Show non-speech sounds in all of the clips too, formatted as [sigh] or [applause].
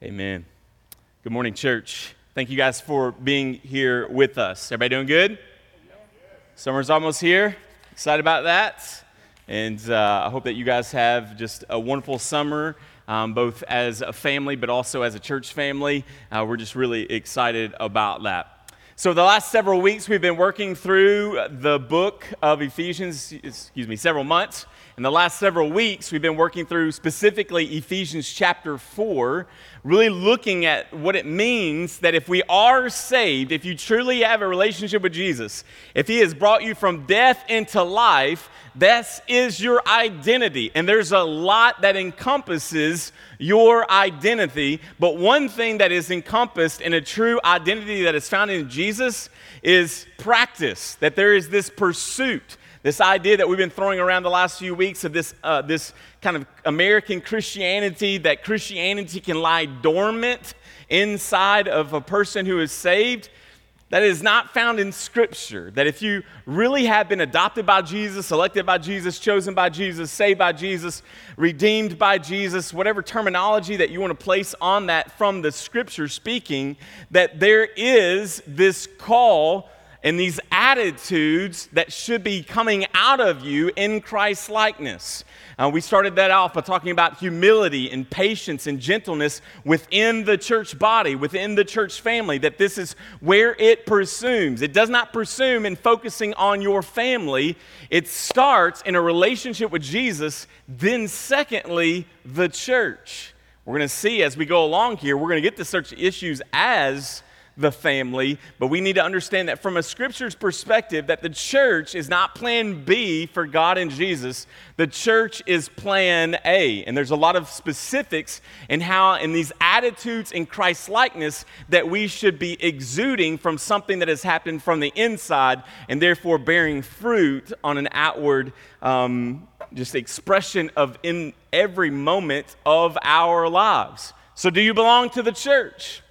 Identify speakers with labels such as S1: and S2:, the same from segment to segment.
S1: Amen. Good morning, church. Thank you guys for being here with us. Everybody doing good? Summer's almost here. Excited about that. And uh, I hope that you guys have just a wonderful summer, um, both as a family, but also as a church family. Uh, we're just really excited about that. So, the last several weeks, we've been working through the book of Ephesians, excuse me, several months. In the last several weeks, we've been working through specifically Ephesians chapter 4, really looking at what it means that if we are saved, if you truly have a relationship with Jesus, if He has brought you from death into life, this is your identity. And there's a lot that encompasses your identity. But one thing that is encompassed in a true identity that is found in Jesus is practice, that there is this pursuit this idea that we've been throwing around the last few weeks of this, uh, this kind of American Christianity, that Christianity can lie dormant inside of a person who is saved, that is not found in Scripture. That if you really have been adopted by Jesus, elected by Jesus, chosen by Jesus, saved by Jesus, redeemed by Jesus, whatever terminology that you want to place on that from the Scripture speaking, that there is this call and these attitudes that should be coming out of you in Christ likeness. Uh, we started that off by talking about humility and patience and gentleness within the church body, within the church family, that this is where it presumes. It does not presume in focusing on your family, it starts in a relationship with Jesus, then, secondly, the church. We're going to see as we go along here, we're going to get to such issues as the family, but we need to understand that from a scripture's perspective that the church is not plan B for God and Jesus. The church is plan A. And there's a lot of specifics in how in these attitudes in Christ likeness that we should be exuding from something that has happened from the inside and therefore bearing fruit on an outward um, just expression of in every moment of our lives. So do you belong to the church?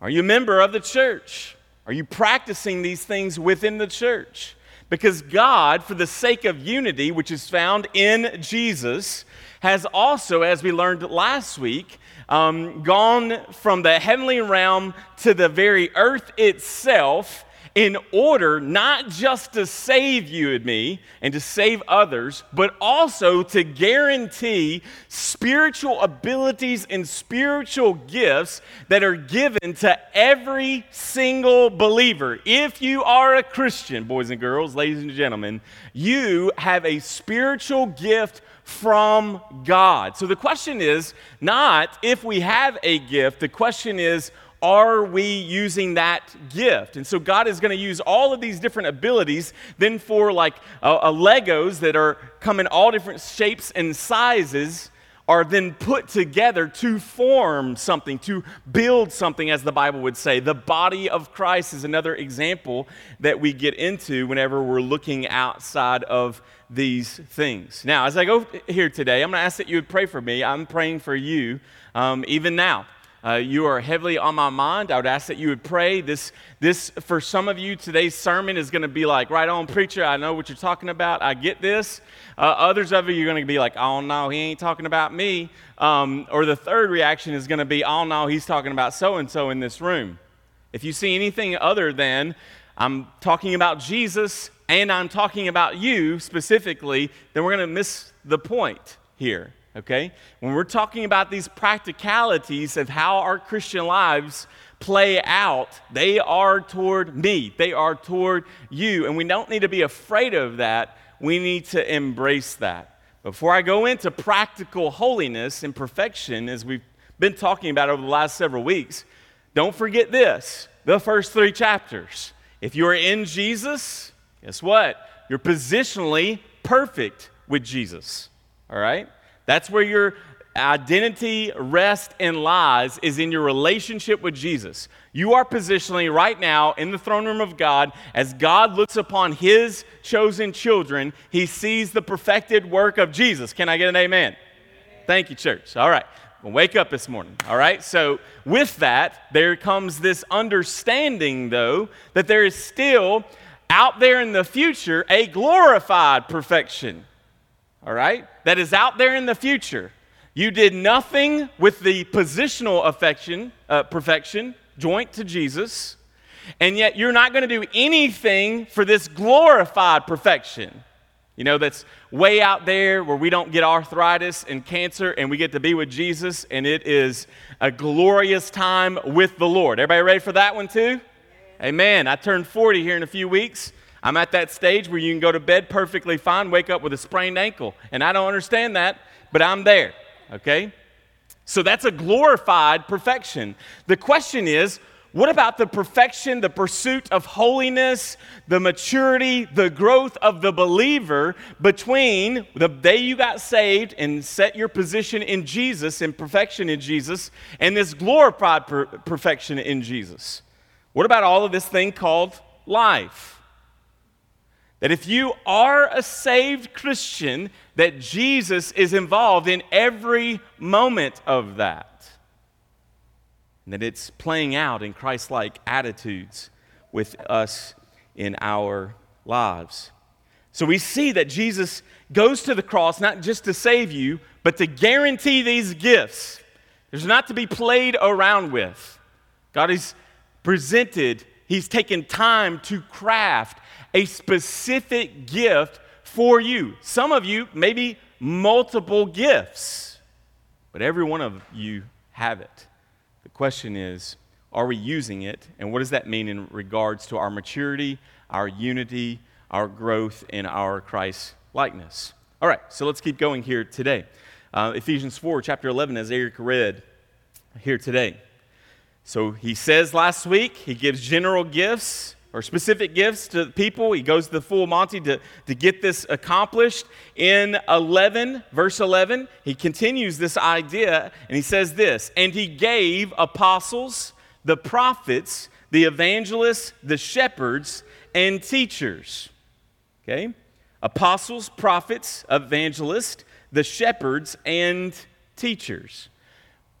S1: Are you a member of the church? Are you practicing these things within the church? Because God, for the sake of unity, which is found in Jesus, has also, as we learned last week, um, gone from the heavenly realm to the very earth itself in order not just to save you and me and to save others, but also to guarantee spiritual abilities and spiritual gifts that are given to every single believer. If you are a Christian, boys and girls, ladies and gentlemen, you have a spiritual gift from God. So the question is not if we have a gift, the question is, are we using that gift? And so God is going to use all of these different abilities then for like a Legos that are come in all different shapes and sizes are then put together to form something, to build something, as the Bible would say. The body of Christ is another example that we get into whenever we're looking outside of these things. Now, as I go here today, I'm going to ask that you would pray for me. I'm praying for you um, even now. Uh, you are heavily on my mind. I would ask that you would pray. This, this for some of you, today's sermon is going to be like, right on, preacher, I know what you're talking about. I get this. Uh, others of you, are going to be like, oh, no, he ain't talking about me. Um, or the third reaction is going to be, oh, no, he's talking about so and so in this room. If you see anything other than, I'm talking about Jesus and I'm talking about you specifically, then we're going to miss the point here okay? When we're talking about these practicalities of how our Christian lives play out, they are toward me, they are toward you. And we don't need to be afraid of that, we need to embrace that. Before I go into practical holiness and perfection, as we've been talking about over the last several weeks, don't forget this the first three chapters. If you are in Jesus, guess what? You're positionally perfect with Jesus. All right? That's where your identity rests and lies is in your relationship with Jesus. You are positionally right now in the throne room of God as God looks upon his chosen children, he sees the perfected work of Jesus. Can I get an amen? amen. Thank you, church. All right. Wake up this morning. All right. So, with that, there comes this understanding, though, that there is still out there in the future a glorified perfection all right, that is out there in the future. You did nothing with the positional affection, uh, perfection, joint to Jesus, and yet you're not going to do anything for this glorified perfection. You know, that's way out there where we don't get arthritis and cancer and we get to be with Jesus, and it is a glorious time with the Lord. Everybody ready for that one too? Amen. I turned 40 here in a few weeks. I'm at that stage where you can go to bed perfectly fine, wake up with a sprained ankle. And I don't understand that, but I'm there, okay? So that's a glorified perfection. The question is, what about the perfection, the pursuit of holiness, the maturity, the growth of the believer between the day you got saved and set your position in Jesus and perfection in Jesus and this glorified per- perfection in Jesus? What about all of this thing called life? That if you are a saved Christian, that Jesus is involved in every moment of that and that it's playing out in Christ like attitudes with us in our lives. So we see that Jesus goes to the cross not just to save you, but to guarantee these gifts. There's not to be played around with. God has presented, He's taken time to craft a specific gift for you. Some of you, maybe multiple gifts, but every one of you have it. The question is, are we using it? And what does that mean in regards to our maturity, our unity, our growth in our Christ likeness? All right, so let's keep going here today. Uh, Ephesians 4, chapter 11, as Eric read here today. So he says last week, he gives general gifts or specific gifts to people. He goes to the full Monty to, to get this accomplished. In 11, verse 11, he continues this idea and he says this And he gave apostles, the prophets, the evangelists, the shepherds, and teachers. Okay? Apostles, prophets, evangelists, the shepherds, and teachers.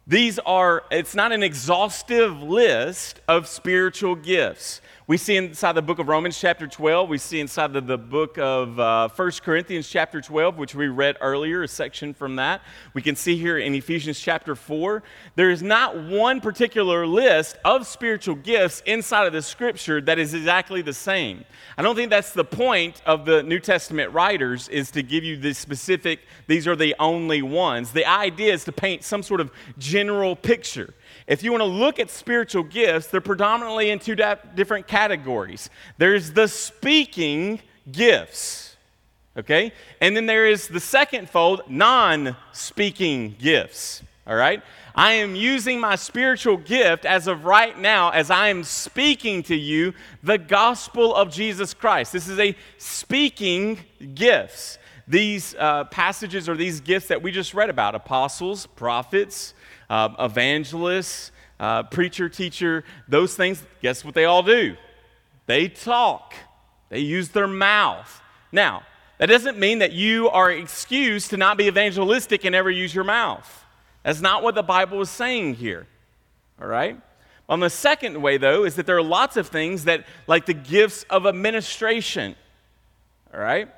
S1: These are, it's not an exhaustive list of spiritual gifts. We see inside the book of Romans, chapter 12. We see inside the, the book of uh, 1 Corinthians, chapter 12, which we read earlier, a section from that. We can see here in Ephesians, chapter 4. There is not one particular list of spiritual gifts inside of the scripture that is exactly the same. I don't think that's the point of the New Testament writers, is to give you the specific, these are the only ones. The idea is to paint some sort of general picture. If you want to look at spiritual gifts, they're predominantly in two different categories. There's the speaking gifts, okay? And then there is the second fold, non speaking gifts, all right? I am using my spiritual gift as of right now as I am speaking to you the gospel of Jesus Christ. This is a speaking gifts. These uh, passages or these gifts that we just read about apostles, prophets, uh, evangelists, uh, preacher, teacher, those things, guess what they all do? They talk, they use their mouth. Now, that doesn't mean that you are excused to not be evangelistic and never use your mouth. That's not what the Bible is saying here. All right? On the second way, though, is that there are lots of things that, like the gifts of administration. All right?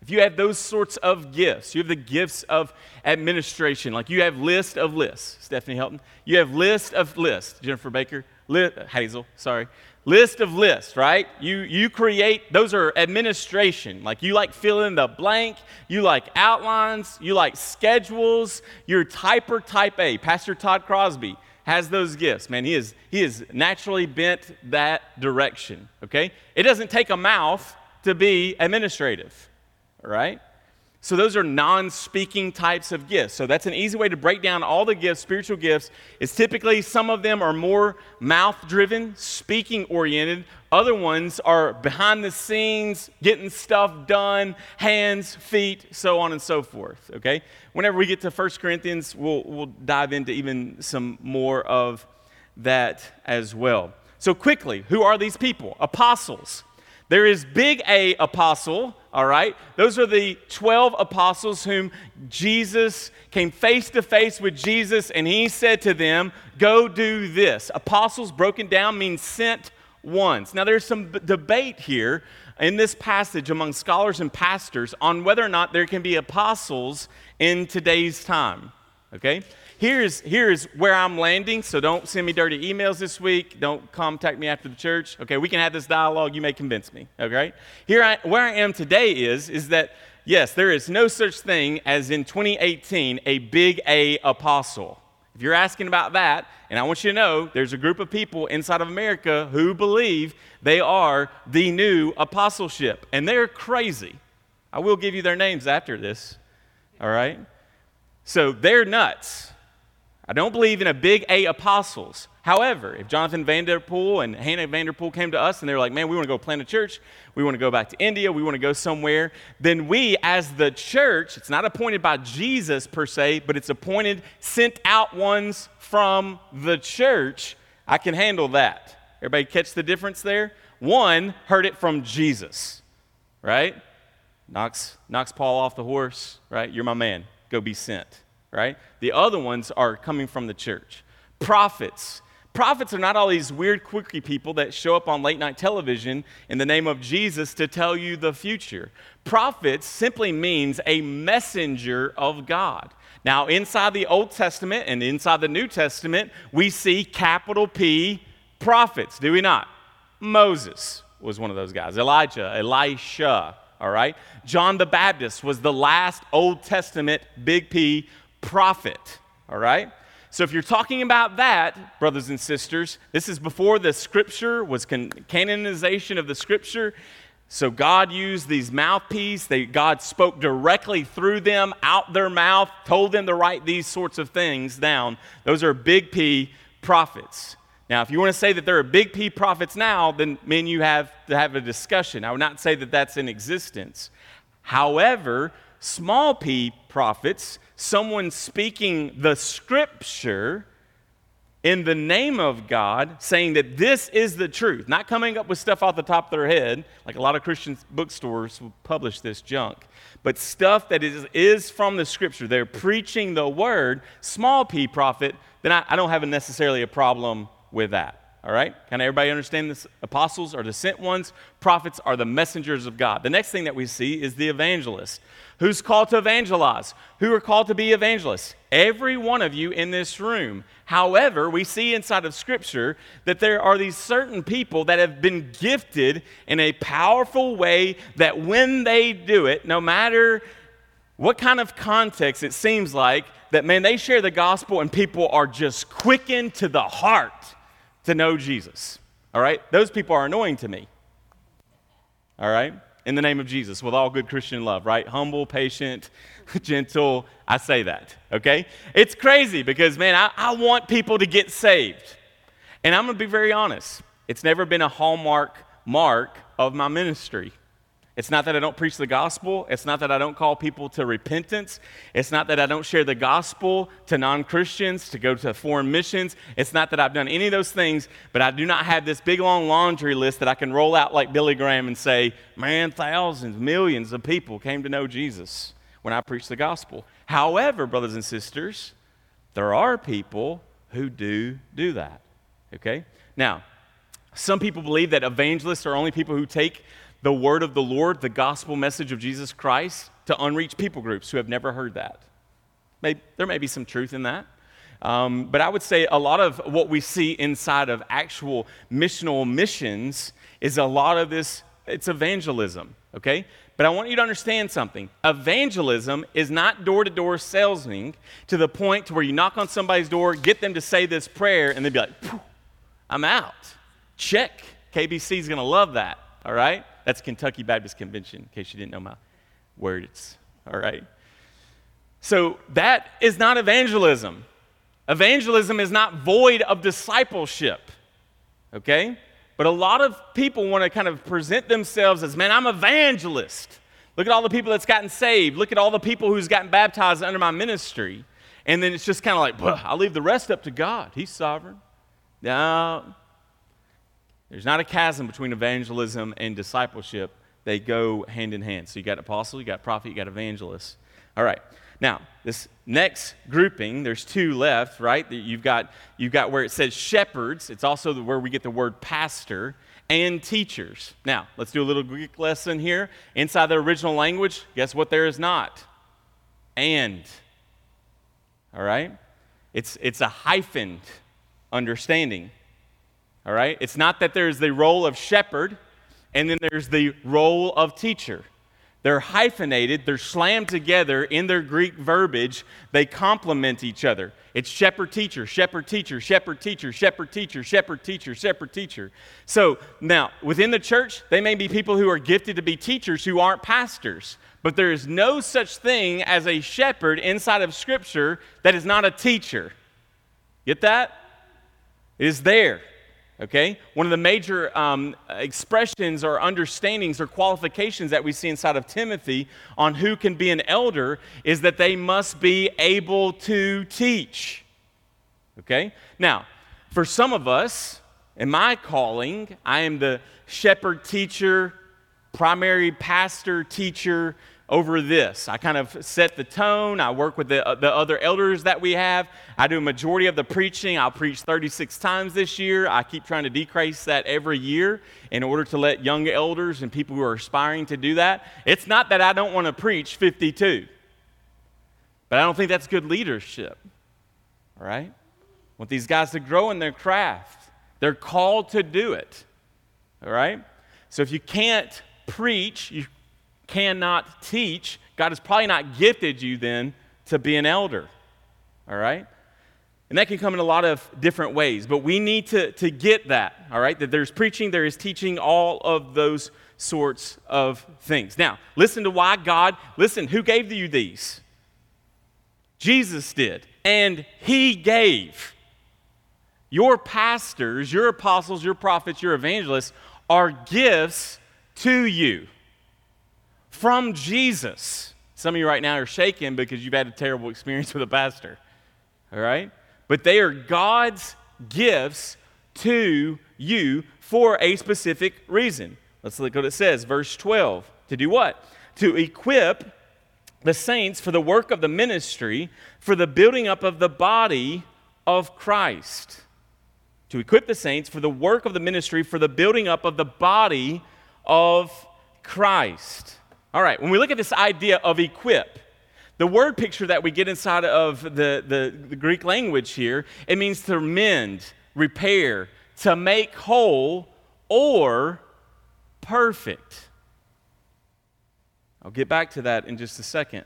S1: If you have those sorts of gifts, you have the gifts of administration, like you have list of lists. Stephanie Helton, you have list of lists. Jennifer Baker, li- Hazel, sorry, list of lists, right? You you create those are administration. Like you like fill in the blank, you like outlines, you like schedules. You're typer type A. Pastor Todd Crosby has those gifts. Man, he is he is naturally bent that direction. Okay, it doesn't take a mouth to be administrative right? So those are non-speaking types of gifts. So that's an easy way to break down all the gifts, spiritual gifts. Is typically some of them are more mouth-driven, speaking-oriented. Other ones are behind the scenes, getting stuff done, hands, feet, so on and so forth. Okay. Whenever we get to 1 Corinthians, we'll we'll dive into even some more of that as well. So quickly, who are these people? Apostles. There is big A apostle, all right? Those are the 12 apostles whom Jesus came face to face with Jesus and he said to them, Go do this. Apostles broken down means sent ones. Now, there's some b- debate here in this passage among scholars and pastors on whether or not there can be apostles in today's time. Okay? Here's, here's where I'm landing, so don't send me dirty emails this week. Don't contact me after the church. Okay, we can have this dialogue. You may convince me. Okay? Here I, where I am today is, is that, yes, there is no such thing as in 2018 a big A apostle. If you're asking about that, and I want you to know there's a group of people inside of America who believe they are the new apostleship, and they're crazy. I will give you their names after this, all right? So they're nuts. I don't believe in a big A apostles. However, if Jonathan Vanderpool and Hannah Vanderpool came to us and they were like, man, we want to go plant a church, we want to go back to India, we want to go somewhere, then we, as the church, it's not appointed by Jesus per se, but it's appointed, sent out ones from the church, I can handle that. Everybody catch the difference there? One heard it from Jesus, right? Knocks, knocks Paul off the horse, right? You're my man go be sent, right? The other ones are coming from the church. Prophets. Prophets are not all these weird, quirky people that show up on late night television in the name of Jesus to tell you the future. Prophets simply means a messenger of God. Now, inside the Old Testament and inside the New Testament, we see capital P prophets, do we not? Moses was one of those guys, Elijah, Elisha, all right? John the Baptist was the last Old Testament big P prophet, all right? So if you're talking about that, brothers and sisters, this is before the scripture was can- canonization of the scripture. So God used these mouthpiece. They, God spoke directly through them, out their mouth, told them to write these sorts of things down. Those are big P prophets. Now, if you want to say that there are big P prophets now, then men, you have to have a discussion. I would not say that that's in existence. However, small p prophets, someone speaking the scripture in the name of God, saying that this is the truth, not coming up with stuff off the top of their head, like a lot of Christian bookstores will publish this junk, but stuff that is, is from the scripture. They're preaching the word, small p prophet, then I, I don't have a necessarily a problem with that. All right? Can everybody understand this? Apostles are the sent ones, prophets are the messengers of God. The next thing that we see is the evangelist. Who's called to evangelize? Who are called to be evangelists? Every one of you in this room. However, we see inside of Scripture that there are these certain people that have been gifted in a powerful way that when they do it, no matter what kind of context it seems like, that man, they share the gospel and people are just quickened to the heart to know Jesus. All right? Those people are annoying to me. All right? In the name of Jesus, with all good Christian love, right? Humble, patient, [laughs] gentle. I say that, okay? It's crazy because, man, I, I want people to get saved. And I'm going to be very honest. It's never been a hallmark mark of my ministry. It's not that I don't preach the gospel. It's not that I don't call people to repentance. It's not that I don't share the gospel to non Christians, to go to foreign missions. It's not that I've done any of those things, but I do not have this big long laundry list that I can roll out like Billy Graham and say, man, thousands, millions of people came to know Jesus when I preached the gospel. However, brothers and sisters, there are people who do do that. Okay? Now, some people believe that evangelists are only people who take the word of the Lord, the gospel message of Jesus Christ, to unreached people groups who have never heard that. Maybe, there may be some truth in that. Um, but I would say a lot of what we see inside of actual missional missions is a lot of this, it's evangelism, okay? But I want you to understand something. Evangelism is not door to door salesing to the point to where you knock on somebody's door, get them to say this prayer, and they'd be like, I'm out. Check. KBC is going to love that, all right? That's Kentucky Baptist Convention, in case you didn't know my words. All right? So that is not evangelism. Evangelism is not void of discipleship. Okay? But a lot of people want to kind of present themselves as, man, I'm evangelist. Look at all the people that's gotten saved. Look at all the people who's gotten baptized under my ministry. And then it's just kind of like, I'll leave the rest up to God. He's sovereign. No, there's not a chasm between evangelism and discipleship. They go hand in hand. So you got apostle, you got prophet, you got evangelist. All right. Now, this next grouping, there's two left, right? You've got, you've got where it says shepherds. It's also where we get the word pastor and teachers. Now, let's do a little Greek lesson here. Inside the original language, guess what there is not? And. All right? It's, it's a hyphened understanding. All right? It's not that there's the role of shepherd and then there's the role of teacher. They're hyphenated, they're slammed together in their Greek verbiage. They complement each other. It's shepherd teacher, shepherd teacher, shepherd teacher, shepherd teacher, shepherd teacher, shepherd teacher. So now, within the church, they may be people who are gifted to be teachers who aren't pastors. But there is no such thing as a shepherd inside of Scripture that is not a teacher. Get that? It is there. Okay? One of the major um, expressions or understandings or qualifications that we see inside of Timothy on who can be an elder is that they must be able to teach. Okay? Now, for some of us, in my calling, I am the shepherd teacher, primary pastor teacher over this. I kind of set the tone. I work with the, uh, the other elders that we have. I do a majority of the preaching. I'll preach 36 times this year. I keep trying to decrease that every year in order to let young elders and people who are aspiring to do that. It's not that I don't want to preach 52, but I don't think that's good leadership. All right? I want these guys to grow in their craft. They're called to do it. All right? So if you can't preach, you cannot teach, God has probably not gifted you then to be an elder. All right? And that can come in a lot of different ways, but we need to, to get that, all right? That there's preaching, there is teaching, all of those sorts of things. Now, listen to why God, listen, who gave you these? Jesus did, and He gave. Your pastors, your apostles, your prophets, your evangelists are gifts to you from Jesus. Some of you right now are shaking because you've had a terrible experience with a pastor. All right? But they are God's gifts to you for a specific reason. Let's look at what it says, verse 12. To do what? To equip the saints for the work of the ministry, for the building up of the body of Christ. To equip the saints for the work of the ministry, for the building up of the body of Christ. All right, when we look at this idea of equip, the word picture that we get inside of the, the, the, Greek language here, it means to mend, repair, to make whole, or perfect. I'll get back to that in just a second.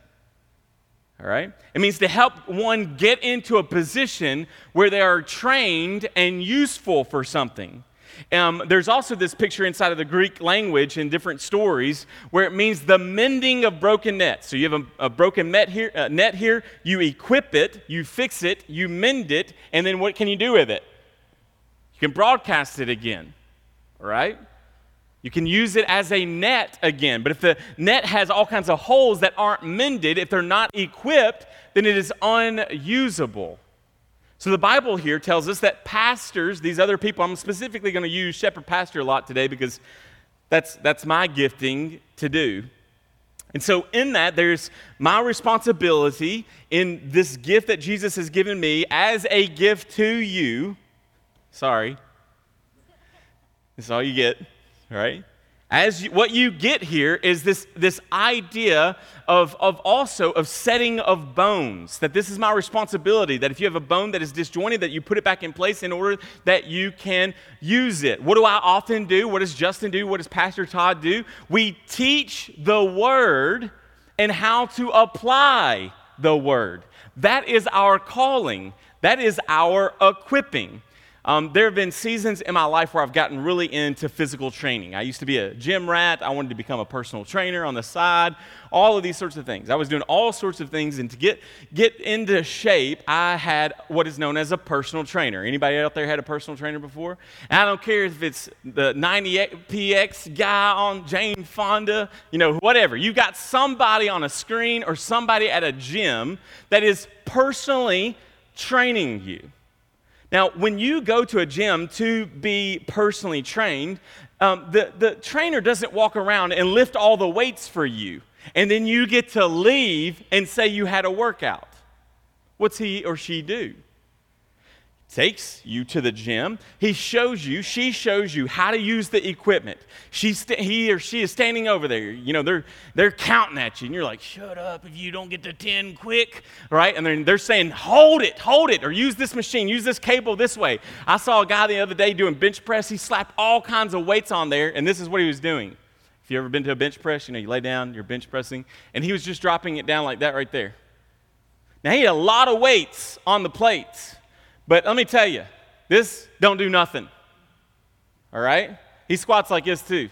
S1: All right? It means to help one get into a position where they are trained and useful for something. Um, there's also this picture inside of the Greek language in different stories where it means the mending of broken nets. So you have a, a broken net here, uh, net here, you equip it, you fix it, you mend it, and then what can you do with it? You can broadcast it again, right? You can use it as a net again. But if the net has all kinds of holes that aren't mended, if they're not equipped, then it is unusable. So the Bible here tells us that pastors, these other people, I'm specifically going to use shepherd pastor a lot today because that's, that's my gifting to do. And so, in that, there's my responsibility in this gift that Jesus has given me as a gift to you. Sorry. This is all you get, right? As you, what you get here is this, this idea of, of also of setting of bones that this is my responsibility that if you have a bone that is disjointed that you put it back in place in order that you can use it. What do i often do? What does justin do? What does pastor todd do? We teach the word and how to apply the word. That is our calling. That is our equipping um, there have been seasons in my life where I've gotten really into physical training. I used to be a gym rat. I wanted to become a personal trainer on the side, all of these sorts of things. I was doing all sorts of things, and to get, get into shape, I had what is known as a personal trainer. Anybody out there had a personal trainer before? And I don't care if it's the 98PX guy on Jane Fonda, you know, whatever. You've got somebody on a screen or somebody at a gym that is personally training you. Now, when you go to a gym to be personally trained, um, the, the trainer doesn't walk around and lift all the weights for you, and then you get to leave and say you had a workout. What's he or she do? Takes you to the gym. He shows you, she shows you how to use the equipment. St- he or she is standing over there. You know, they're, they're counting at you, and you're like, shut up if you don't get to 10 quick, right? And they're, they're saying, hold it, hold it, or use this machine, use this cable this way. I saw a guy the other day doing bench press. He slapped all kinds of weights on there, and this is what he was doing. If you ever been to a bench press, you know, you lay down, you're bench pressing, and he was just dropping it down like that right there. Now, he had a lot of weights on the plates. But let me tell you, this don't do nothing. All right? He squats like this too.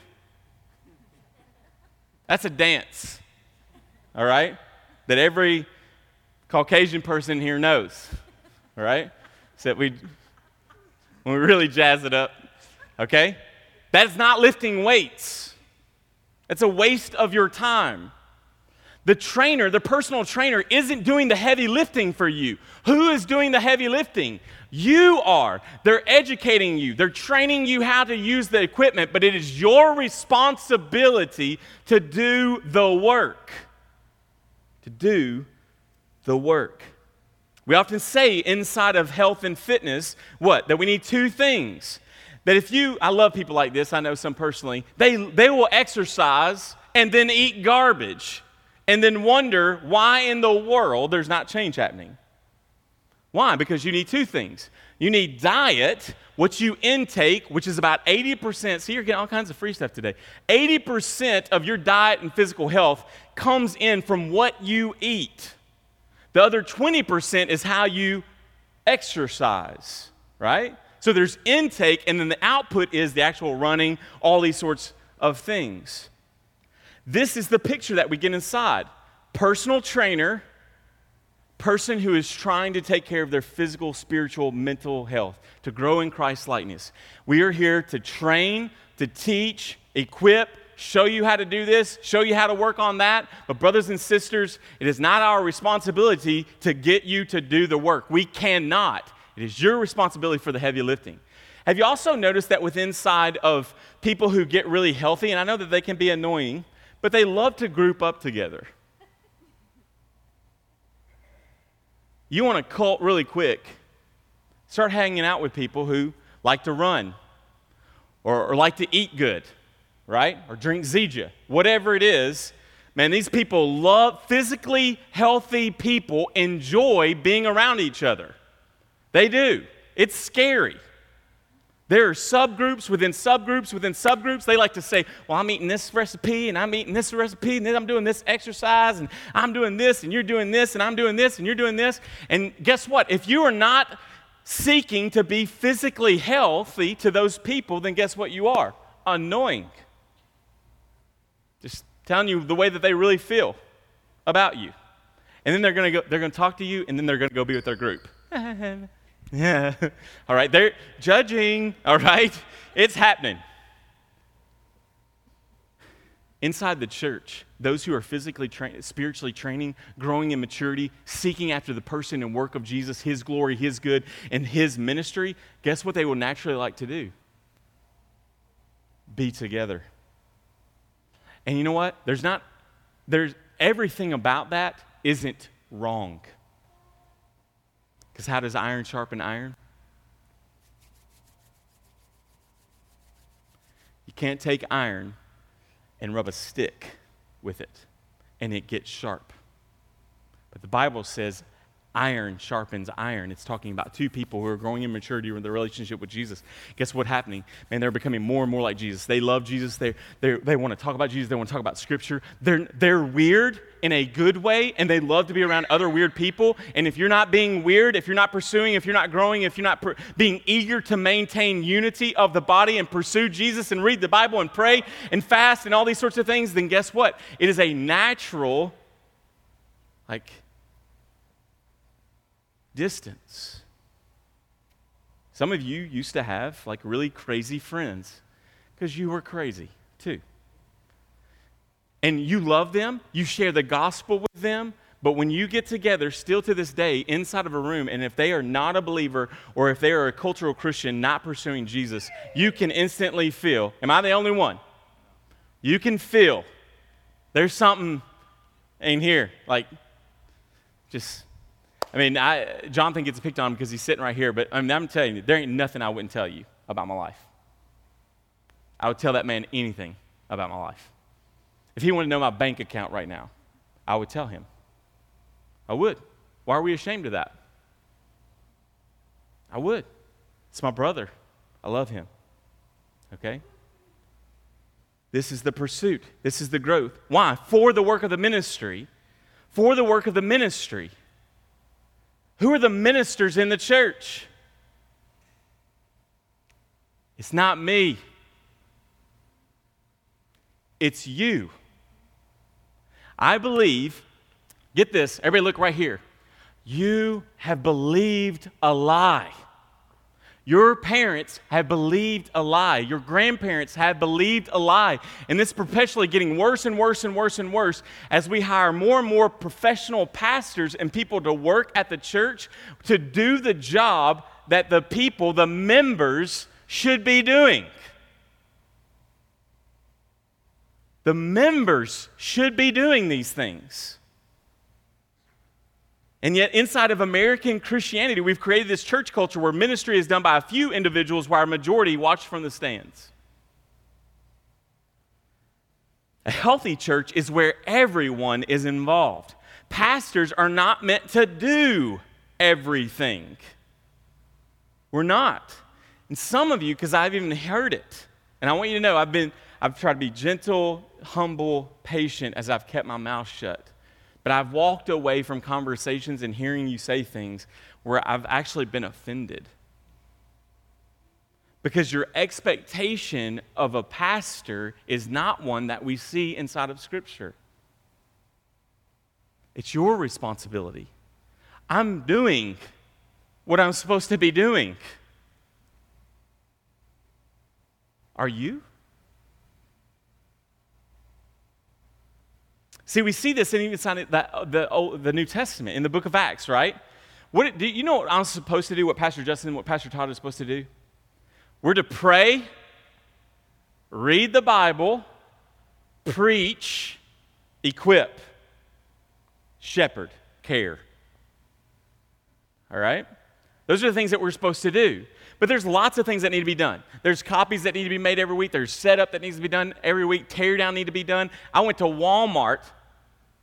S1: That's a dance. All right? That every Caucasian person here knows. All right? So we when we really jazz it up. Okay? That is not lifting weights. It's a waste of your time. The trainer, the personal trainer, isn't doing the heavy lifting for you. Who is doing the heavy lifting? You are. They're educating you, they're training you how to use the equipment, but it is your responsibility to do the work. To do the work. We often say inside of health and fitness, what? That we need two things. That if you, I love people like this, I know some personally, they, they will exercise and then eat garbage and then wonder why in the world there's not change happening. Why? Because you need two things. You need diet, what you intake, which is about 80%. See, you're getting all kinds of free stuff today. 80% of your diet and physical health comes in from what you eat. The other 20% is how you exercise, right? So there's intake, and then the output is the actual running, all these sorts of things. This is the picture that we get inside personal trainer, person who is trying to take care of their physical, spiritual, mental health, to grow in Christ likeness. We are here to train, to teach, equip, show you how to do this, show you how to work on that. But, brothers and sisters, it is not our responsibility to get you to do the work. We cannot. It is your responsibility for the heavy lifting. Have you also noticed that within inside of people who get really healthy, and I know that they can be annoying, but they love to group up together. You want to cult really quick, start hanging out with people who like to run or, or like to eat good, right? Or drink Zija, whatever it is. Man, these people love physically healthy people enjoy being around each other. They do. It's scary. There are subgroups within subgroups within subgroups. They like to say, Well, I'm eating this recipe and I'm eating this recipe and then I'm doing this exercise and I'm doing this and you're doing this and I'm doing this and you're doing this. And guess what? If you are not seeking to be physically healthy to those people, then guess what you are? Annoying. Just telling you the way that they really feel about you. And then they're going to go, they're going to talk to you and then they're going to go be with their group. [laughs] Yeah. [laughs] All right. They're judging. All right. It's happening. Inside the church, those who are physically, tra- spiritually training, growing in maturity, seeking after the person and work of Jesus, His glory, His good, and His ministry, guess what they will naturally like to do? Be together. And you know what? There's not, there's everything about that isn't wrong. Because how does iron sharpen iron? You can't take iron and rub a stick with it and it gets sharp. But the Bible says iron sharpens iron. It's talking about two people who are growing in maturity in their relationship with Jesus. Guess what's happening? Man, they're becoming more and more like Jesus. They love Jesus. They, they, they want to talk about Jesus. They want to talk about Scripture. They're, they're weird in a good way, and they love to be around other weird people. And if you're not being weird, if you're not pursuing, if you're not growing, if you're not per- being eager to maintain unity of the body and pursue Jesus and read the Bible and pray and fast and all these sorts of things, then guess what? It is a natural, like, distance. Some of you used to have like really crazy friends because you were crazy too. And you love them, you share the gospel with them, but when you get together, still to this day, inside of a room, and if they are not a believer or if they are a cultural Christian not pursuing Jesus, you can instantly feel, am I the only one? You can feel there's something in here, like just I mean, I, Jonathan gets picked on because he's sitting right here, but I mean, I'm telling you, there ain't nothing I wouldn't tell you about my life. I would tell that man anything about my life. If he wanted to know my bank account right now, I would tell him. I would. Why are we ashamed of that? I would. It's my brother. I love him. Okay? This is the pursuit. This is the growth. Why? For the work of the ministry. For the work of the ministry. Who are the ministers in the church? It's not me, it's you. I believe, get this, everybody look right here. You have believed a lie. Your parents have believed a lie. Your grandparents have believed a lie. And this is perpetually getting worse and worse and worse and worse as we hire more and more professional pastors and people to work at the church to do the job that the people, the members, should be doing. The members should be doing these things. And yet, inside of American Christianity, we've created this church culture where ministry is done by a few individuals while our majority watch from the stands. A healthy church is where everyone is involved. Pastors are not meant to do everything. We're not. And some of you, because I've even heard it, and I want you to know I've been, I've tried to be gentle, humble, patient as I've kept my mouth shut. But I've walked away from conversations and hearing you say things where I've actually been offended. Because your expectation of a pastor is not one that we see inside of Scripture. It's your responsibility. I'm doing what I'm supposed to be doing. Are you? See, we see this in even uh, the, the, the New Testament, in the book of Acts, right? What, do you know what I'm supposed to do, what Pastor Justin, what Pastor Todd is supposed to do? We're to pray, read the Bible, preach, equip, shepherd, care. All right? Those are the things that we're supposed to do. But there's lots of things that need to be done. There's copies that need to be made every week. There's setup that needs to be done every week. Tear down need to be done. I went to Walmart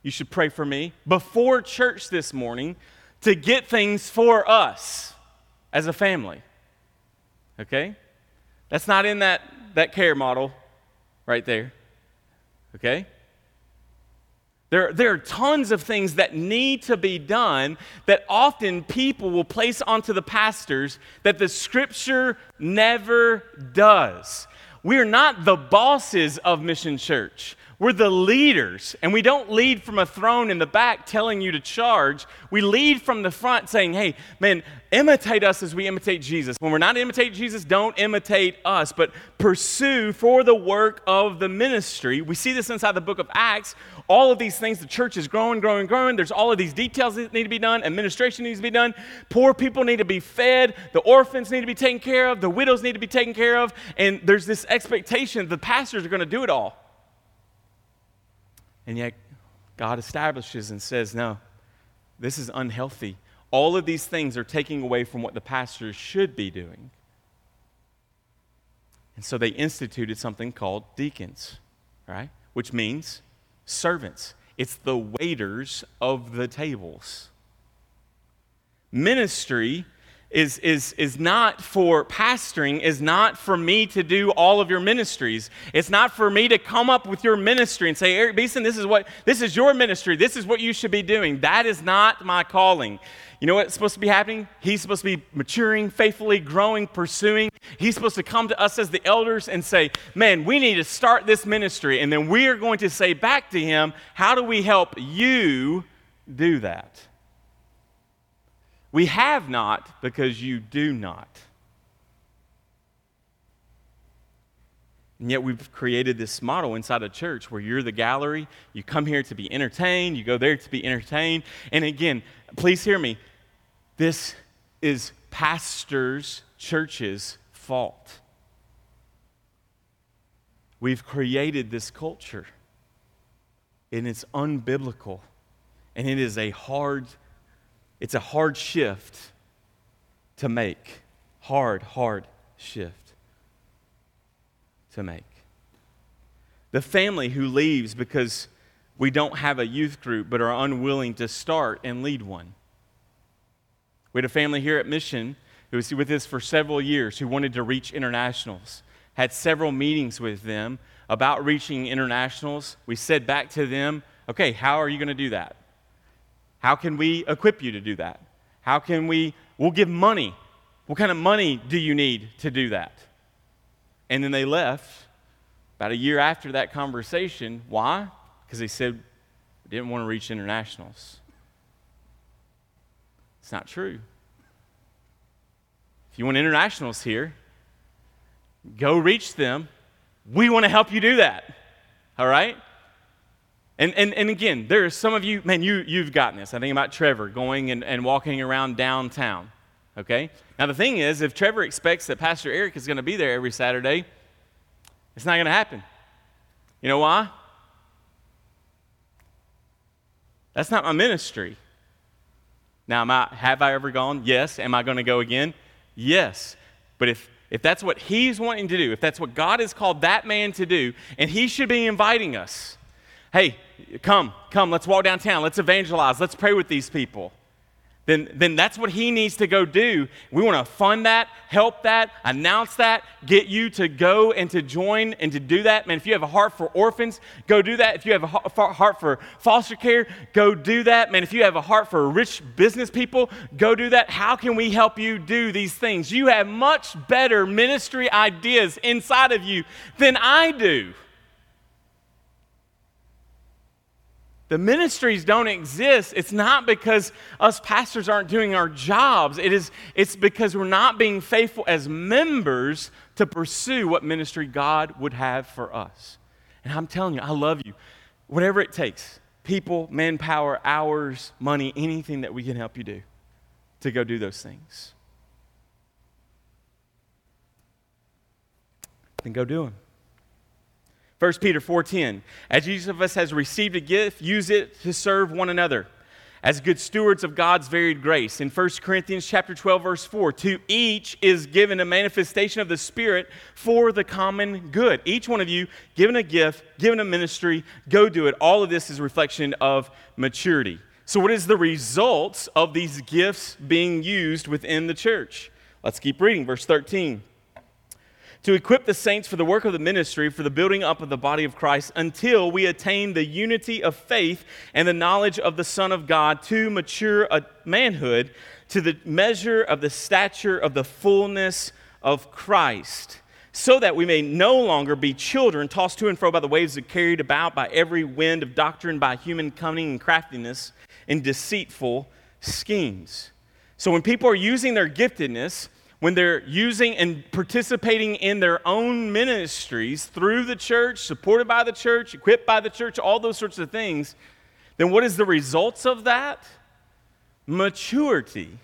S1: you should pray for me before church this morning to get things for us as a family. Okay? That's not in that, that care model right there. Okay? There, there are tons of things that need to be done that often people will place onto the pastors that the scripture never does. We are not the bosses of Mission Church. We're the leaders, and we don't lead from a throne in the back telling you to charge. We lead from the front saying, hey, man, imitate us as we imitate Jesus. When we're not imitating Jesus, don't imitate us, but pursue for the work of the ministry. We see this inside the book of Acts. All of these things, the church is growing, growing, growing. There's all of these details that need to be done. Administration needs to be done. Poor people need to be fed. The orphans need to be taken care of. The widows need to be taken care of. And there's this expectation the pastors are going to do it all. And yet, God establishes and says, no, this is unhealthy. All of these things are taking away from what the pastors should be doing. And so they instituted something called deacons, right? Which means servants. It's the waiters of the tables. Ministry is, is, is not for pastoring, is not for me to do all of your ministries. It's not for me to come up with your ministry and say, Eric Beeson, this is what this is your ministry, this is what you should be doing. That is not my calling. You know what's supposed to be happening? He's supposed to be maturing, faithfully growing, pursuing. He's supposed to come to us as the elders and say, Man, we need to start this ministry. And then we are going to say back to him, How do we help you do that? We have not because you do not. And yet we've created this model inside a church where you're the gallery, you come here to be entertained, you go there to be entertained. And again, please hear me. This is pastors' churches' fault. We've created this culture, and it's unbiblical, and it is a hard It's a hard shift to make. Hard, hard shift to make. The family who leaves because we don't have a youth group but are unwilling to start and lead one. We had a family here at Mission who was with us for several years who wanted to reach internationals. Had several meetings with them about reaching internationals. We said back to them, okay, how are you going to do that? How can we equip you to do that? How can we, we'll give money. What kind of money do you need to do that? And then they left about a year after that conversation. Why? Because they said we didn't want to reach internationals. It's not true. If you want internationals here, go reach them. We want to help you do that. All right? And, and, and again, there are some of you, man, you, you've gotten this. I think about Trevor going and, and walking around downtown. Okay? Now, the thing is, if Trevor expects that Pastor Eric is going to be there every Saturday, it's not going to happen. You know why? That's not my ministry. Now, am I, have I ever gone? Yes. Am I going to go again? Yes. But if, if that's what he's wanting to do, if that's what God has called that man to do, and he should be inviting us, hey, come, come, let's walk downtown, let's evangelize, let's pray with these people then, then that's what he needs to go do. We want to fund that, help that, announce that, get you to go and to join and to do that. Man, if you have a heart for orphans, go do that. If you have a heart for foster care, go do that. Man, if you have a heart for rich business people, go do that. How can we help you do these things? You have much better ministry ideas inside of you than I do. The ministries don't exist. It's not because us pastors aren't doing our jobs. It is, it's because we're not being faithful as members to pursue what ministry God would have for us. And I'm telling you, I love you. Whatever it takes people, manpower, hours, money, anything that we can help you do to go do those things. Then go do them. 1 Peter 4:10 As each of us has received a gift use it to serve one another as good stewards of God's varied grace. In 1 Corinthians chapter 12 verse 4 to each is given a manifestation of the spirit for the common good. Each one of you given a gift, given a ministry, go do it. All of this is reflection of maturity. So what is the results of these gifts being used within the church? Let's keep reading verse 13 to equip the saints for the work of the ministry, for the building up of the body of Christ, until we attain the unity of faith and the knowledge of the Son of God to mature a manhood, to the measure of the stature of the fullness of Christ, so that we may no longer be children tossed to and fro by the waves and carried about by every wind of doctrine, by human cunning and craftiness, and deceitful schemes. So when people are using their giftedness, when they're using and participating in their own ministries through the church, supported by the church, equipped by the church, all those sorts of things, then what is the results of that? Maturity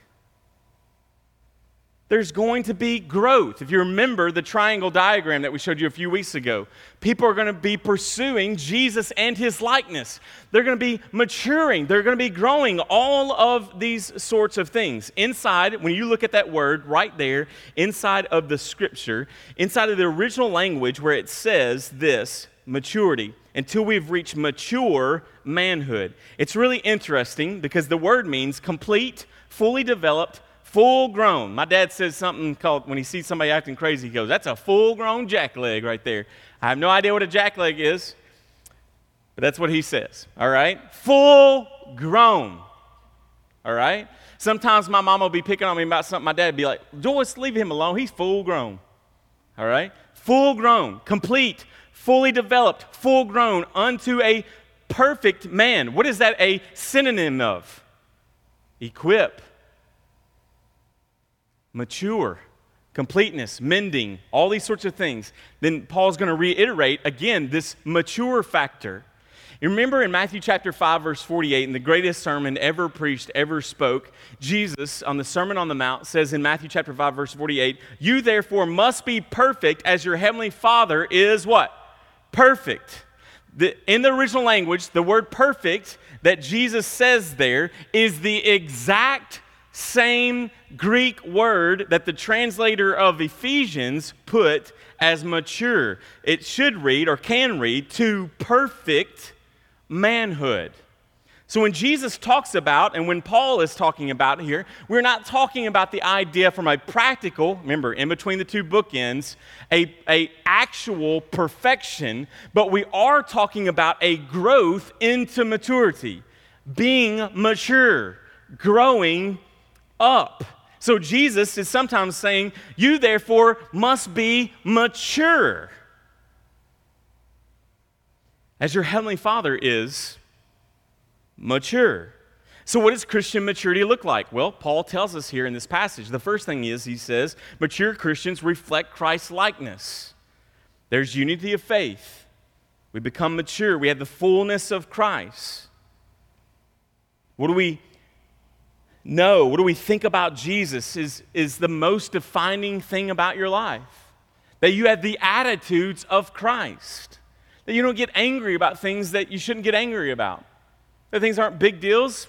S1: there's going to be growth. If you remember the triangle diagram that we showed you a few weeks ago, people are going to be pursuing Jesus and his likeness. They're going to be maturing, they're going to be growing, all of these sorts of things. Inside, when you look at that word right there, inside of the scripture, inside of the original language where it says this maturity, until we've reached mature manhood. It's really interesting because the word means complete, fully developed, full grown. My dad says something called, when he sees somebody acting crazy, he goes, That's a full grown jackleg right there. I have no idea what a jackleg is, but that's what he says. All right? Full grown. All right? Sometimes my mom will be picking on me about something. My dad would be like, Joyce, leave him alone. He's full grown. All right? Full grown, complete, fully developed, full grown unto a perfect man. What is that a synonym of? Equip mature, completeness, mending, all these sorts of things. Then Paul's going to reiterate again this mature factor. You remember in Matthew chapter 5, verse 48, in the greatest sermon ever preached, ever spoke, Jesus on the Sermon on the Mount says in Matthew chapter 5, verse 48, You therefore must be perfect as your heavenly Father is what? Perfect. The, in the original language, the word perfect that Jesus says there is the exact same Greek word that the translator of Ephesians put as mature. It should read, or can read, to perfect manhood. So when Jesus talks about, and when Paul is talking about here, we're not talking about the idea from a practical, remember, in between the two bookends, a, a actual perfection, but we are talking about a growth into maturity, being mature, growing up. So Jesus is sometimes saying, You therefore must be mature. As your heavenly Father is mature. So, what does Christian maturity look like? Well, Paul tells us here in this passage. The first thing is, he says, mature Christians reflect Christ's likeness. There's unity of faith. We become mature. We have the fullness of Christ. What do we know, what do we think about Jesus is, is the most defining thing about your life. That you have the attitudes of Christ. That you don't get angry about things that you shouldn't get angry about. That things aren't big deals,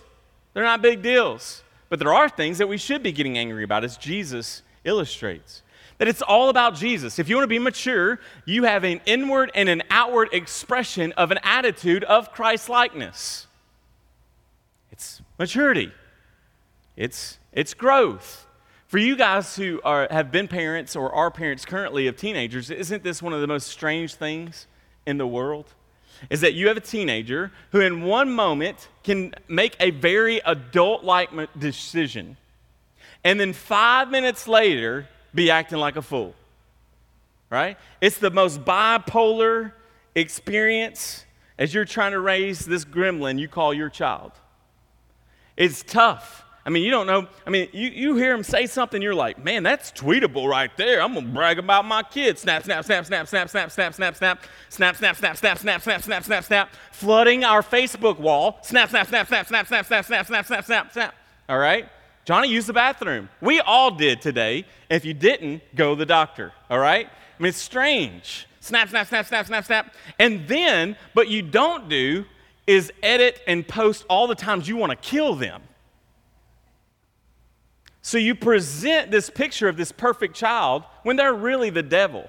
S1: they're not big deals. But there are things that we should be getting angry about, as Jesus illustrates. That it's all about Jesus. If you want to be mature, you have an inward and an outward expression of an attitude of Christ likeness. It's maturity. It's, it's growth. For you guys who are, have been parents or are parents currently of teenagers, isn't this one of the most strange things in the world? Is that you have a teenager who, in one moment, can make a very adult like decision, and then five minutes later, be acting like a fool. Right? It's the most bipolar experience as you're trying to raise this gremlin you call your child. It's tough. I mean, you don't know. I mean, you, you hear him say something, you're like, man, that's tweetable right there. I'm going to brag about my kids. Snap, snap, snap, snap, snap, snap, snap, snap, snap, snap, snap, snap, snap, snap, snap, snap, snap, snap, flooding our Facebook wall. Snap, snap, snap, snap, snap, snap, snap, snap, snap, snap, snap, snap. All right? Johnny used the bathroom. We all did today. If you didn't, go to the doctor. All right? I mean, it's strange. Snap, snap, snap, snap, snap, snap. And then, but you don't do is edit and post all the times you want to kill them. So you present this picture of this perfect child when they're really the devil.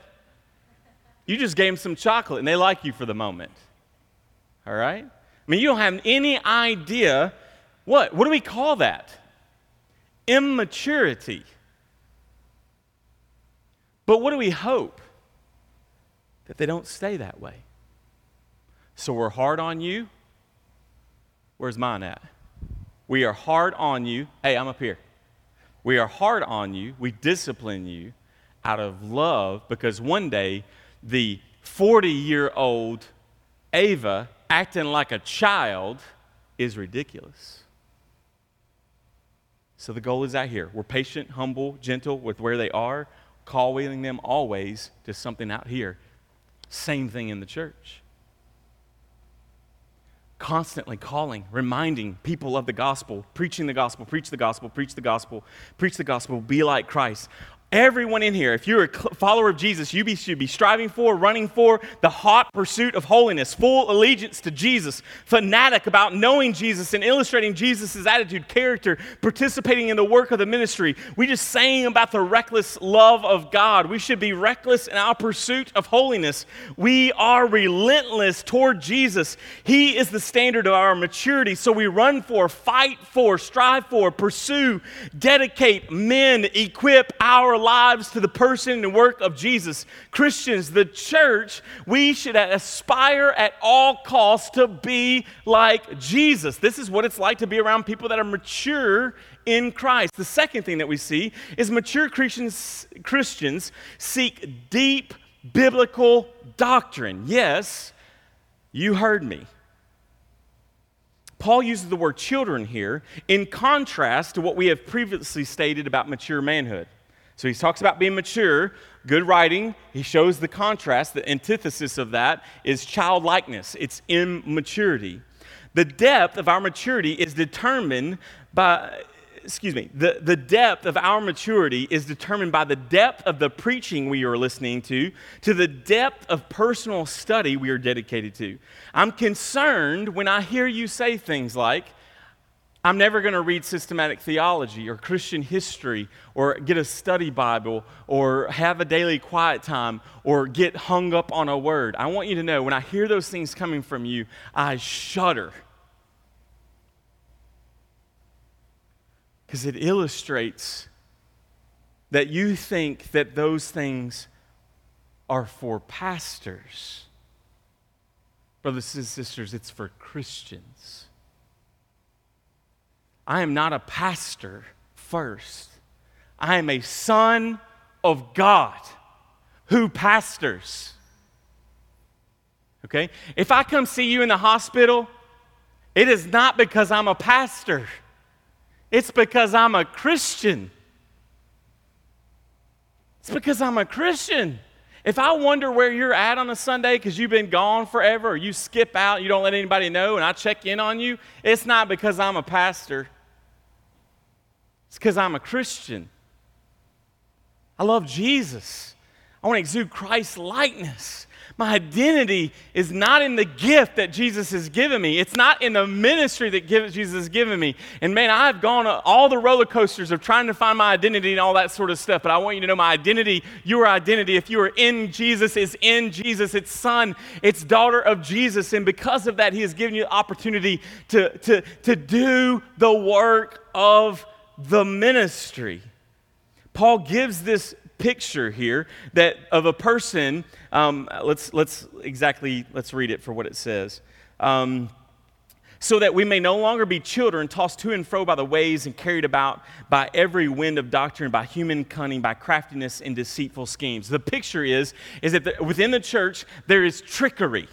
S1: You just gave them some chocolate and they like you for the moment. All right? I mean, you don't have any idea what? What do we call that? Immaturity. But what do we hope? That they don't stay that way. So we're hard on you. Where's mine at? We are hard on you. Hey, I'm up here. We are hard on you, we discipline you out of love because one day the 40 year old Ava acting like a child is ridiculous. So the goal is out here. We're patient, humble, gentle with where they are, calling them always to something out here. Same thing in the church constantly calling, reminding people of the gospel, preaching the gospel, preach the gospel, preach the gospel, preach the gospel, be like Christ. Everyone in here, if you're a follower of Jesus, you be, should be striving for, running for the hot pursuit of holiness, full allegiance to Jesus, fanatic about knowing Jesus and illustrating Jesus' attitude, character, participating in the work of the ministry. We just sang about the reckless love of God. We should be reckless in our pursuit of holiness. We are relentless toward Jesus. He is the standard of our maturity. So we run for, fight for, strive for, pursue, dedicate, mend, equip our lives to the person and work of Jesus. Christians, the church, we should aspire at all costs to be like Jesus. This is what it's like to be around people that are mature in Christ. The second thing that we see is mature Christians, Christians seek deep biblical doctrine. Yes, you heard me. Paul uses the word children here in contrast to what we have previously stated about mature manhood. So he talks about being mature, good writing. He shows the contrast. The antithesis of that is childlikeness, it's immaturity. The depth of our maturity is determined by excuse me, the, the depth of our maturity is determined by the depth of the preaching we are listening to, to the depth of personal study we are dedicated to. I'm concerned when I hear you say things like, I'm never going to read systematic theology or Christian history or get a study Bible or have a daily quiet time or get hung up on a word. I want you to know when I hear those things coming from you, I shudder. Because it illustrates that you think that those things are for pastors. Brothers and sisters, it's for Christians. I am not a pastor first. I am a son of God who pastors. Okay? If I come see you in the hospital, it is not because I'm a pastor, it's because I'm a Christian. It's because I'm a Christian. If I wonder where you're at on a Sunday because you've been gone forever or you skip out, you don't let anybody know, and I check in on you, it's not because I'm a pastor. It's because I'm a Christian. I love Jesus. I want to exude Christ's likeness. My identity is not in the gift that Jesus has given me. It's not in the ministry that Jesus has given me. And man, I've gone all the roller coasters of trying to find my identity and all that sort of stuff. But I want you to know my identity, your identity, if you are in Jesus, is in Jesus. It's son, it's daughter of Jesus. And because of that, He has given you the opportunity to, to, to do the work of the ministry. Paul gives this picture here that of a person. Um, let's let's exactly let's read it for what it says. Um, so that we may no longer be children tossed to and fro by the waves and carried about by every wind of doctrine, by human cunning, by craftiness and deceitful schemes. The picture is, is that the, within the church there is trickery.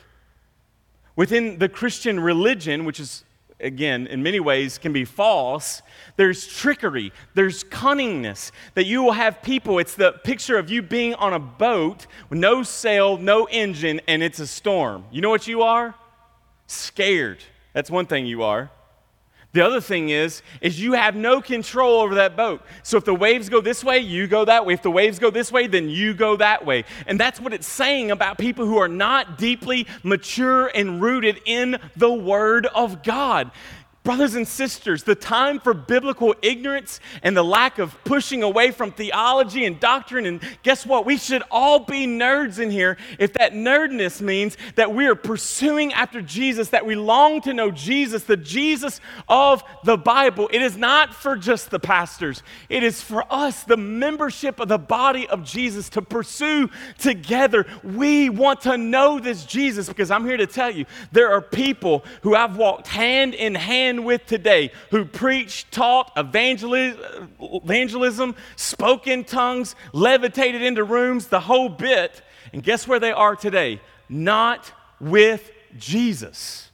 S1: Within the Christian religion, which is again, in many ways, can be false. There's trickery, there's cunningness, that you will have people. It's the picture of you being on a boat with no sail, no engine, and it's a storm. You know what you are? Scared. That's one thing you are. The other thing is, is you have no control over that boat. So if the waves go this way, you go that way. If the waves go this way, then you go that way. And that's what it's saying about people who are not deeply mature and rooted in the Word of God. Brothers and sisters, the time for biblical ignorance and the lack of pushing away from theology and doctrine, and guess what? We should all be nerds in here if that nerdness means that we are pursuing after Jesus, that we long to know Jesus, the Jesus of the Bible. It is not for just the pastors, it is for us, the membership of the body of Jesus, to pursue together. We want to know this Jesus because I'm here to tell you there are people who I've walked hand in hand with today who preached, taught, evangelism, spoke in tongues, levitated into rooms, the whole bit. And guess where they are today? Not with Jesus.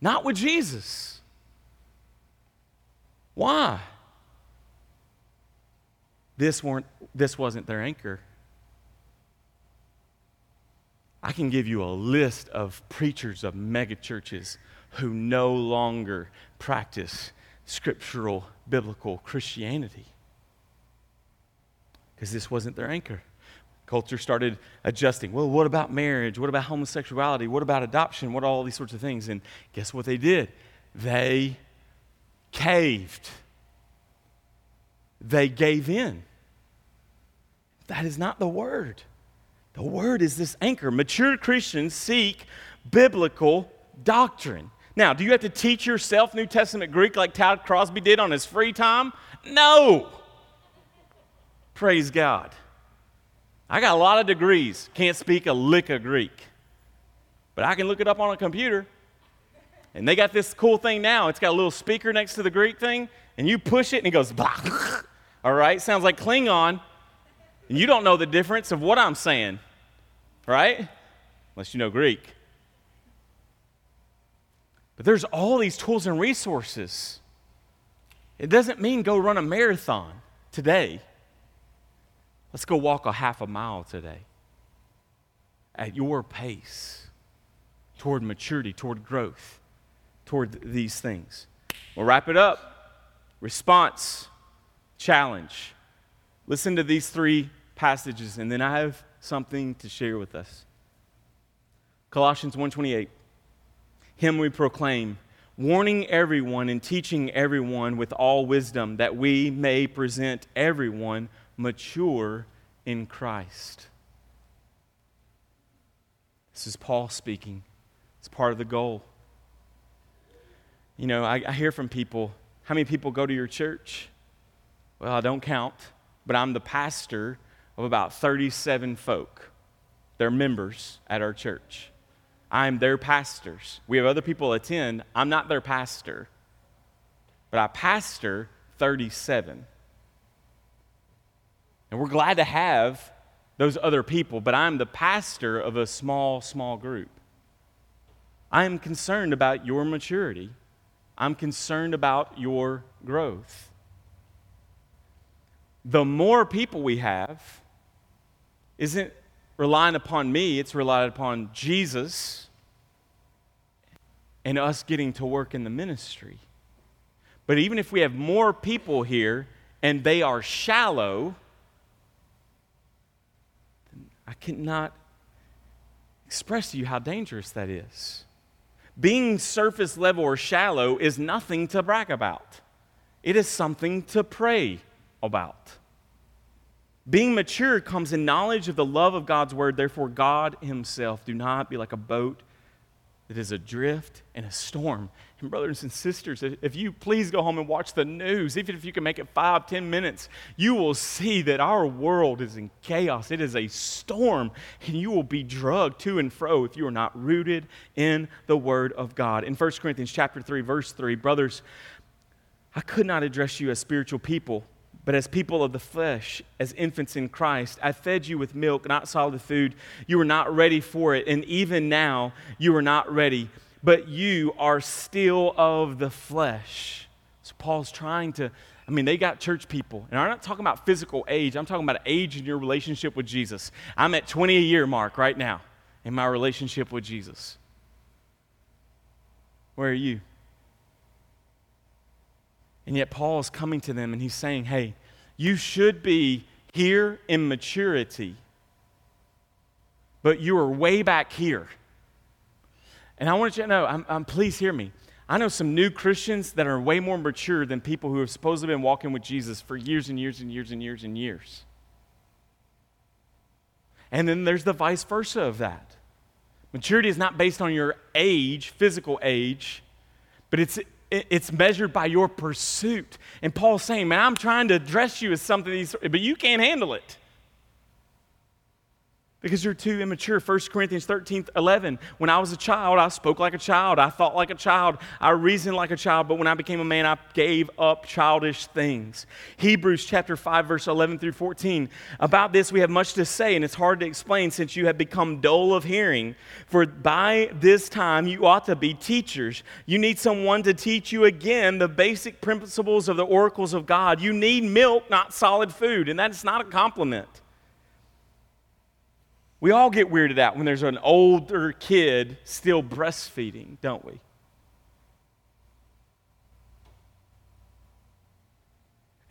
S1: Not with Jesus. Why? This, weren't, this wasn't their anchor. I can give you a list of preachers of megachurches who no longer practice scriptural biblical Christianity because this wasn't their anchor. Culture started adjusting. Well, what about marriage? What about homosexuality? What about adoption? What all these sorts of things? And guess what they did? They caved. They gave in. That is not the word. The word is this anchor. Mature Christians seek biblical doctrine. Now, do you have to teach yourself New Testament Greek like Todd Crosby did on his free time? No. Praise God. I got a lot of degrees, can't speak a lick of Greek, but I can look it up on a computer. And they got this cool thing now. It's got a little speaker next to the Greek thing, and you push it and it goes, [laughs] all right? Sounds like Klingon. And you don't know the difference of what I'm saying, right? Unless you know Greek. But there's all these tools and resources. It doesn't mean go run a marathon today. Let's go walk a half a mile today at your pace toward maturity, toward growth, toward these things. We'll wrap it up. response, challenge. Listen to these three passages, and then I have something to share with us. Colossians 1:28. Him we proclaim, warning everyone and teaching everyone with all wisdom, that we may present everyone mature in Christ. This is Paul speaking. It's part of the goal. You know, I, I hear from people how many people go to your church? Well, I don't count, but I'm the pastor of about 37 folk. They're members at our church. I'm their pastors. We have other people attend. I'm not their pastor, but I pastor 37. And we're glad to have those other people, but I'm the pastor of a small, small group. I am concerned about your maturity. I'm concerned about your growth. The more people we have isn't relying upon me, it's relying upon Jesus and us getting to work in the ministry. But even if we have more people here and they are shallow, I cannot express to you how dangerous that is. Being surface level or shallow is nothing to brag about, it is something to pray about. Being mature comes in knowledge of the love of God's word. Therefore, God Himself, do not be like a boat that is adrift in a storm. And, brothers and sisters, if you please go home and watch the news, even if you can make it five, ten minutes, you will see that our world is in chaos. It is a storm, and you will be drugged to and fro if you are not rooted in the Word of God. In 1 Corinthians chapter 3, verse 3, brothers, I could not address you as spiritual people but as people of the flesh, as infants in Christ, I fed you with milk, not solid food. You were not ready for it, and even now you are not ready, but you are still of the flesh. So Paul's trying to, I mean, they got church people, and I'm not talking about physical age, I'm talking about age in your relationship with Jesus. I'm at 20 a year mark right now in my relationship with Jesus. Where are you? And yet, Paul is coming to them and he's saying, hey, you should be here in maturity, but you are way back here. And I want you to know, I'm, I'm, please hear me. I know some new Christians that are way more mature than people who have supposedly been walking with Jesus for years and years and years and years and years. And then there's the vice versa of that. Maturity is not based on your age, physical age, but it's it's measured by your pursuit. And Paul's saying, man, I'm trying to address you as something, but you can't handle it because you're too immature. 1 Corinthians 13, 11. When I was a child, I spoke like a child. I thought like a child. I reasoned like a child. But when I became a man, I gave up childish things. Hebrews chapter 5, verse 11 through 14. About this, we have much to say, and it's hard to explain since you have become dull of hearing. For by this time, you ought to be teachers. You need someone to teach you again the basic principles of the oracles of God. You need milk, not solid food. And that is not a compliment. We all get weirded out when there's an older kid still breastfeeding, don't we?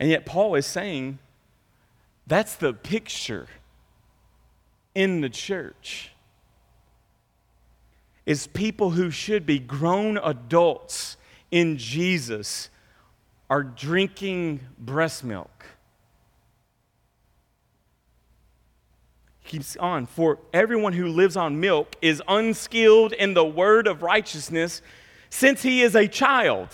S1: And yet, Paul is saying that's the picture in the church is people who should be grown adults in Jesus are drinking breast milk. Keeps on. For everyone who lives on milk is unskilled in the word of righteousness since he is a child.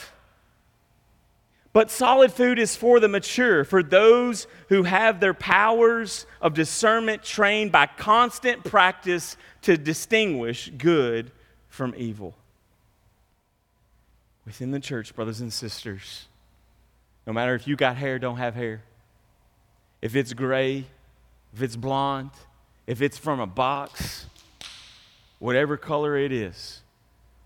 S1: But solid food is for the mature, for those who have their powers of discernment trained by constant practice to distinguish good from evil. Within the church, brothers and sisters, no matter if you got hair, don't have hair, if it's gray, if it's blonde, if it's from a box, whatever color it is,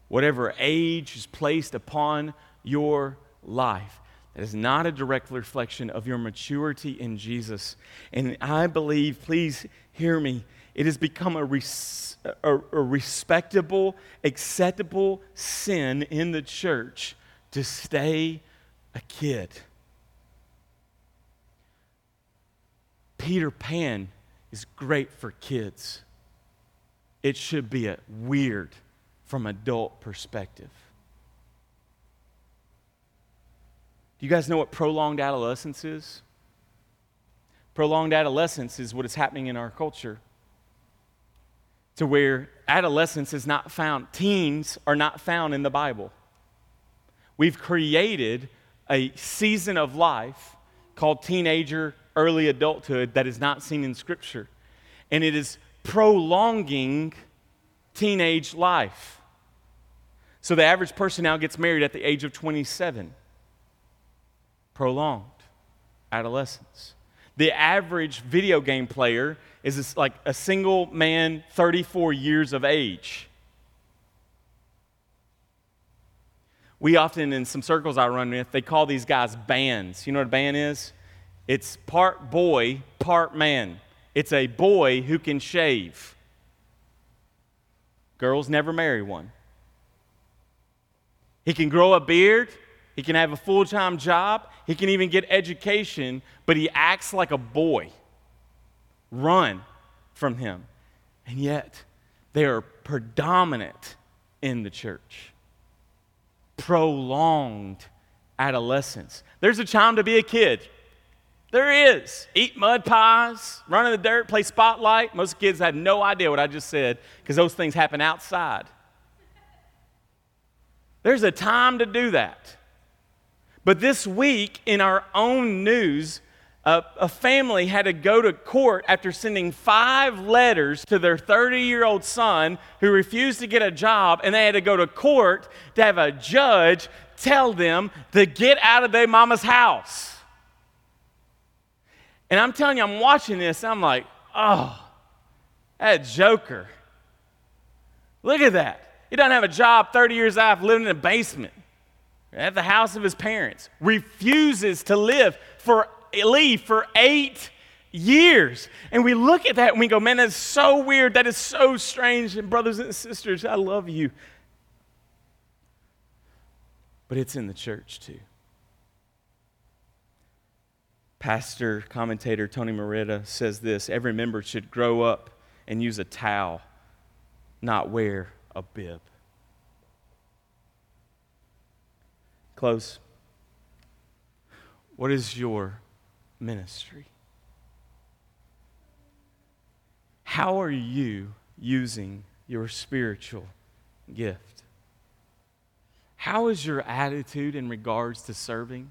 S1: whatever age is placed upon your life, that is not a direct reflection of your maturity in Jesus. And I believe, please hear me, it has become a, res- a, a respectable, acceptable sin in the church to stay a kid. Peter Pan is great for kids. It should be a weird from adult perspective. Do you guys know what prolonged adolescence is? Prolonged adolescence is what is happening in our culture to where adolescence is not found, teens are not found in the Bible. We've created a season of life called teenager, early adulthood that is not seen in Scripture. And it is prolonging teenage life. So the average person now gets married at the age of 27. Prolonged adolescence. The average video game player is like a single man, 34 years of age. We often, in some circles I run with, they call these guys bands. You know what a band is? It's part boy, part man. It's a boy who can shave. Girls never marry one. He can grow a beard, he can have a full time job, he can even get education, but he acts like a boy. Run from him. And yet, they are predominant in the church. Prolonged adolescence. There's a time to be a kid. There is. Eat mud pies, run in the dirt, play spotlight. Most kids have no idea what I just said because those things happen outside. There's a time to do that. But this week, in our own news, a family had to go to court after sending five letters to their 30 year old son who refused to get a job, and they had to go to court to have a judge tell them to get out of their mama's house. And I'm telling you, I'm watching this, I'm like, oh, that joker. Look at that. He doesn't have a job 30 years after living in a basement at the house of his parents, refuses to live for leave for eight years. And we look at that and we go, man, that's so weird. That is so strange. And brothers and sisters, I love you. But it's in the church too. Pastor, commentator Tony Merida says this every member should grow up and use a towel, not wear a bib. Close. What is your ministry? How are you using your spiritual gift? How is your attitude in regards to serving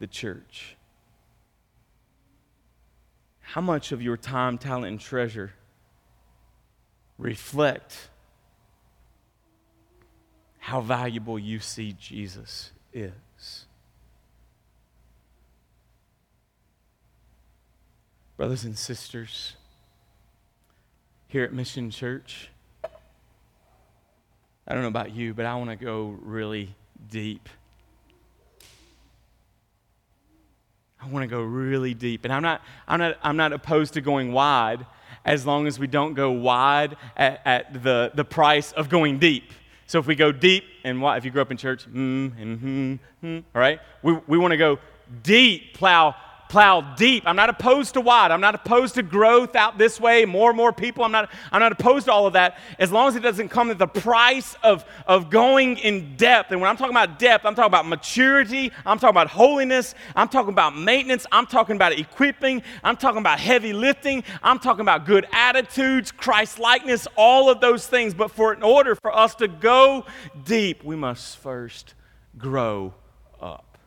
S1: the church? How much of your time, talent, and treasure reflect how valuable you see Jesus is. Brothers and sisters, here at Mission Church, I don't know about you, but I want to go really deep. I want to go really deep. And I'm not, I'm, not, I'm not opposed to going wide as long as we don't go wide at, at the, the price of going deep. So if we go deep, and what, if you grew up in church, mm, and hmm, hmm, all right, we, we want to go deep, plow plow deep. I'm not opposed to wide. I'm not opposed to growth out this way, more and more people. I'm not, I'm not opposed to all of that as long as it doesn't come at the price of, of going in depth. And when I'm talking about depth, I'm talking about maturity. I'm talking about holiness. I'm talking about maintenance. I'm talking about equipping. I'm talking about heavy lifting. I'm talking about good attitudes, Christ likeness, all of those things. But for in order for us to go deep, we must first grow up.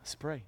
S1: Let's pray.